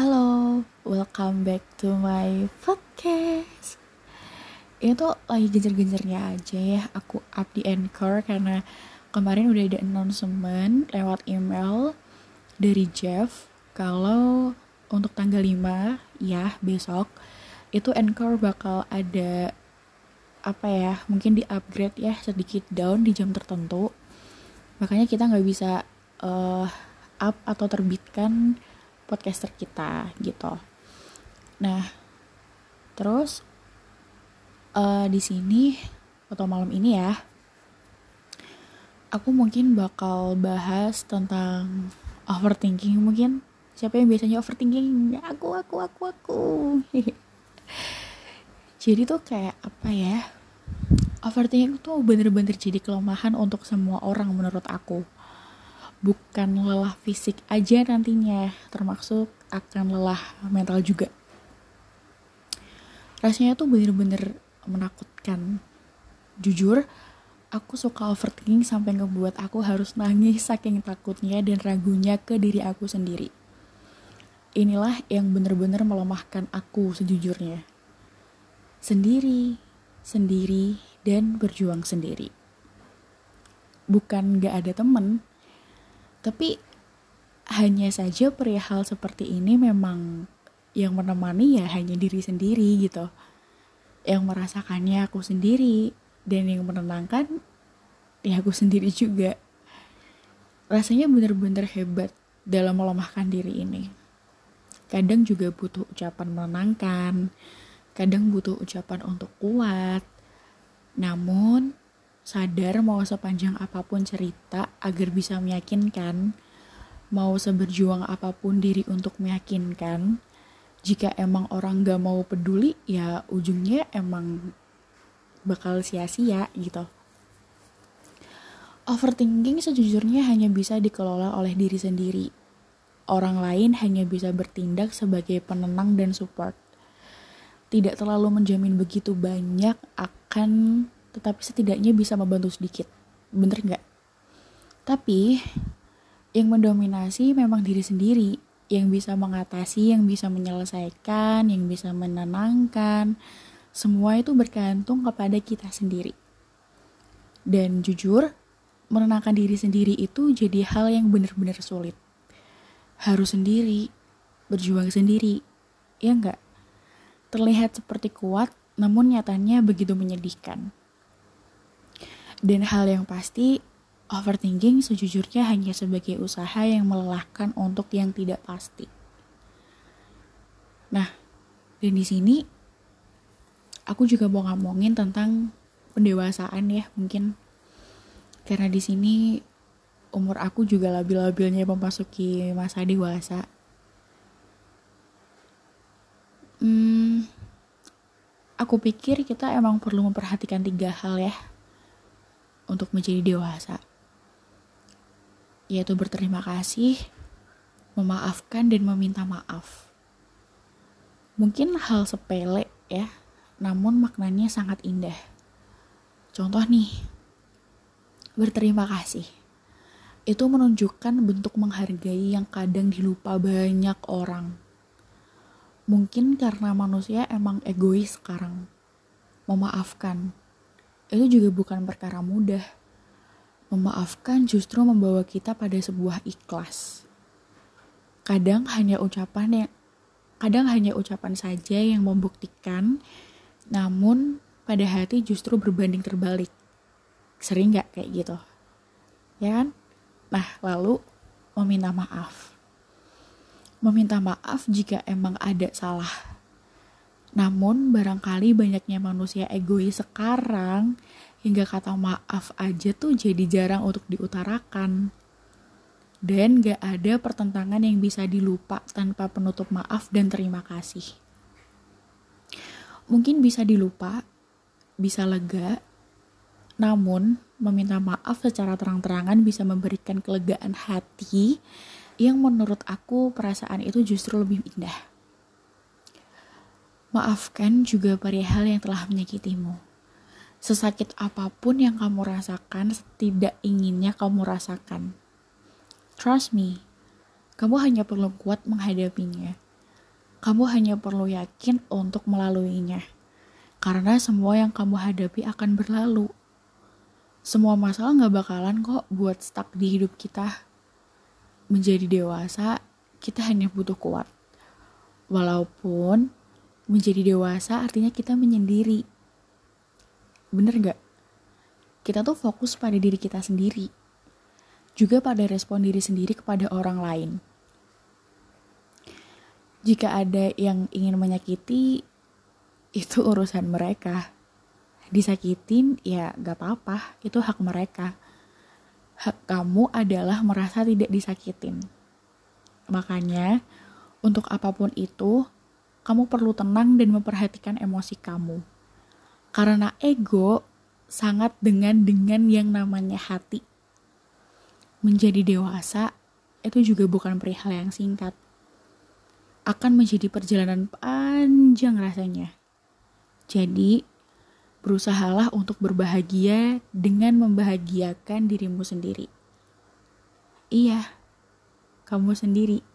Halo, welcome back to my podcast. Ini tuh lagi genjer-genjernya aja ya, aku up di Anchor karena kemarin udah ada announcement lewat email dari Jeff kalau untuk tanggal 5 ya besok itu Anchor bakal ada apa ya mungkin di upgrade ya sedikit down di jam tertentu makanya kita nggak bisa uh, up atau terbitkan podcaster kita gitu. Nah, terus uh, di sini atau malam ini ya, aku mungkin bakal bahas tentang overthinking mungkin. Siapa yang biasanya overthinking? Ya, aku, aku, aku, aku. jadi tuh kayak apa ya? Overthinking tuh bener-bener jadi kelemahan untuk semua orang menurut aku bukan lelah fisik aja nantinya, termasuk akan lelah mental juga. Rasanya tuh bener-bener menakutkan. Jujur, aku suka overthinking sampai ngebuat aku harus nangis saking takutnya dan ragunya ke diri aku sendiri. Inilah yang bener-bener melemahkan aku sejujurnya. Sendiri, sendiri, dan berjuang sendiri. Bukan gak ada temen, tapi hanya saja perihal seperti ini memang yang menemani ya hanya diri sendiri gitu. Yang merasakannya aku sendiri dan yang menenangkan ya aku sendiri juga. Rasanya bener-bener hebat dalam melemahkan diri ini. Kadang juga butuh ucapan menenangkan kadang butuh ucapan untuk kuat. Namun sadar mau sepanjang apa pun cerita agar bisa meyakinkan, mau seberjuang apa pun diri untuk meyakinkan, jika emang orang gak mau peduli ya ujungnya emang bakal sia-sia gitu. Overthinking sejujurnya hanya bisa dikelola oleh diri sendiri. Orang lain hanya bisa bertindak sebagai penenang dan support. Tidak terlalu menjamin begitu banyak akan tetapi setidaknya bisa membantu sedikit. Bener nggak? Tapi yang mendominasi memang diri sendiri yang bisa mengatasi, yang bisa menyelesaikan, yang bisa menenangkan. Semua itu bergantung kepada kita sendiri. Dan jujur, menenangkan diri sendiri itu jadi hal yang benar-benar sulit. Harus sendiri, berjuang sendiri, ya enggak? Terlihat seperti kuat, namun nyatanya begitu menyedihkan. Dan hal yang pasti, overthinking sejujurnya hanya sebagai usaha yang melelahkan untuk yang tidak pasti. Nah, dan di sini aku juga mau ngomongin tentang pendewasaan ya mungkin karena di sini umur aku juga labil-labilnya memasuki masa dewasa. Hmm, aku pikir kita emang perlu memperhatikan tiga hal ya untuk menjadi dewasa, yaitu berterima kasih, memaafkan, dan meminta maaf. Mungkin hal sepele ya, namun maknanya sangat indah. Contoh nih, berterima kasih. Itu menunjukkan bentuk menghargai yang kadang dilupa banyak orang. Mungkin karena manusia emang egois sekarang. Memaafkan itu juga bukan perkara mudah. Memaafkan justru membawa kita pada sebuah ikhlas. Kadang hanya ucapan yang kadang hanya ucapan saja yang membuktikan, namun pada hati justru berbanding terbalik. Sering nggak kayak gitu? Ya kan? Nah, lalu meminta maaf. Meminta maaf jika emang ada salah namun barangkali banyaknya manusia egois sekarang hingga kata maaf aja tuh jadi jarang untuk diutarakan. Dan gak ada pertentangan yang bisa dilupa tanpa penutup maaf dan terima kasih. Mungkin bisa dilupa, bisa lega, namun meminta maaf secara terang-terangan bisa memberikan kelegaan hati yang menurut aku perasaan itu justru lebih indah. Maafkan juga perihal yang telah menyakitimu. Sesakit apa pun yang kamu rasakan, tidak inginnya kamu rasakan. Trust me, kamu hanya perlu kuat menghadapinya. Kamu hanya perlu yakin untuk melaluinya. Karena semua yang kamu hadapi akan berlalu. Semua masalah gak bakalan kok buat stuck di hidup kita. Menjadi dewasa, kita hanya butuh kuat. Walaupun menjadi dewasa artinya kita menyendiri. Bener gak? Kita tuh fokus pada diri kita sendiri. Juga pada respon diri sendiri kepada orang lain jika ada yang ingin menyakiti, itu urusan mereka. Disakitin, ya gak apa-apa, itu hak mereka. Hak kamu adalah merasa tidak disakitin. Makanya, untuk apa pun itu, kamu perlu tenang dan memperhatikan emosi kamu. Karena ego sangat dengan dengan yang namanya hati. Menjadi dewasa itu juga bukan perihal yang singkat akan menjadi perjalanan panjang rasanya. Jadi, berusahalah untuk berbahagia dengan membahagiakan dirimu sendiri. Iya, kamu sendiri.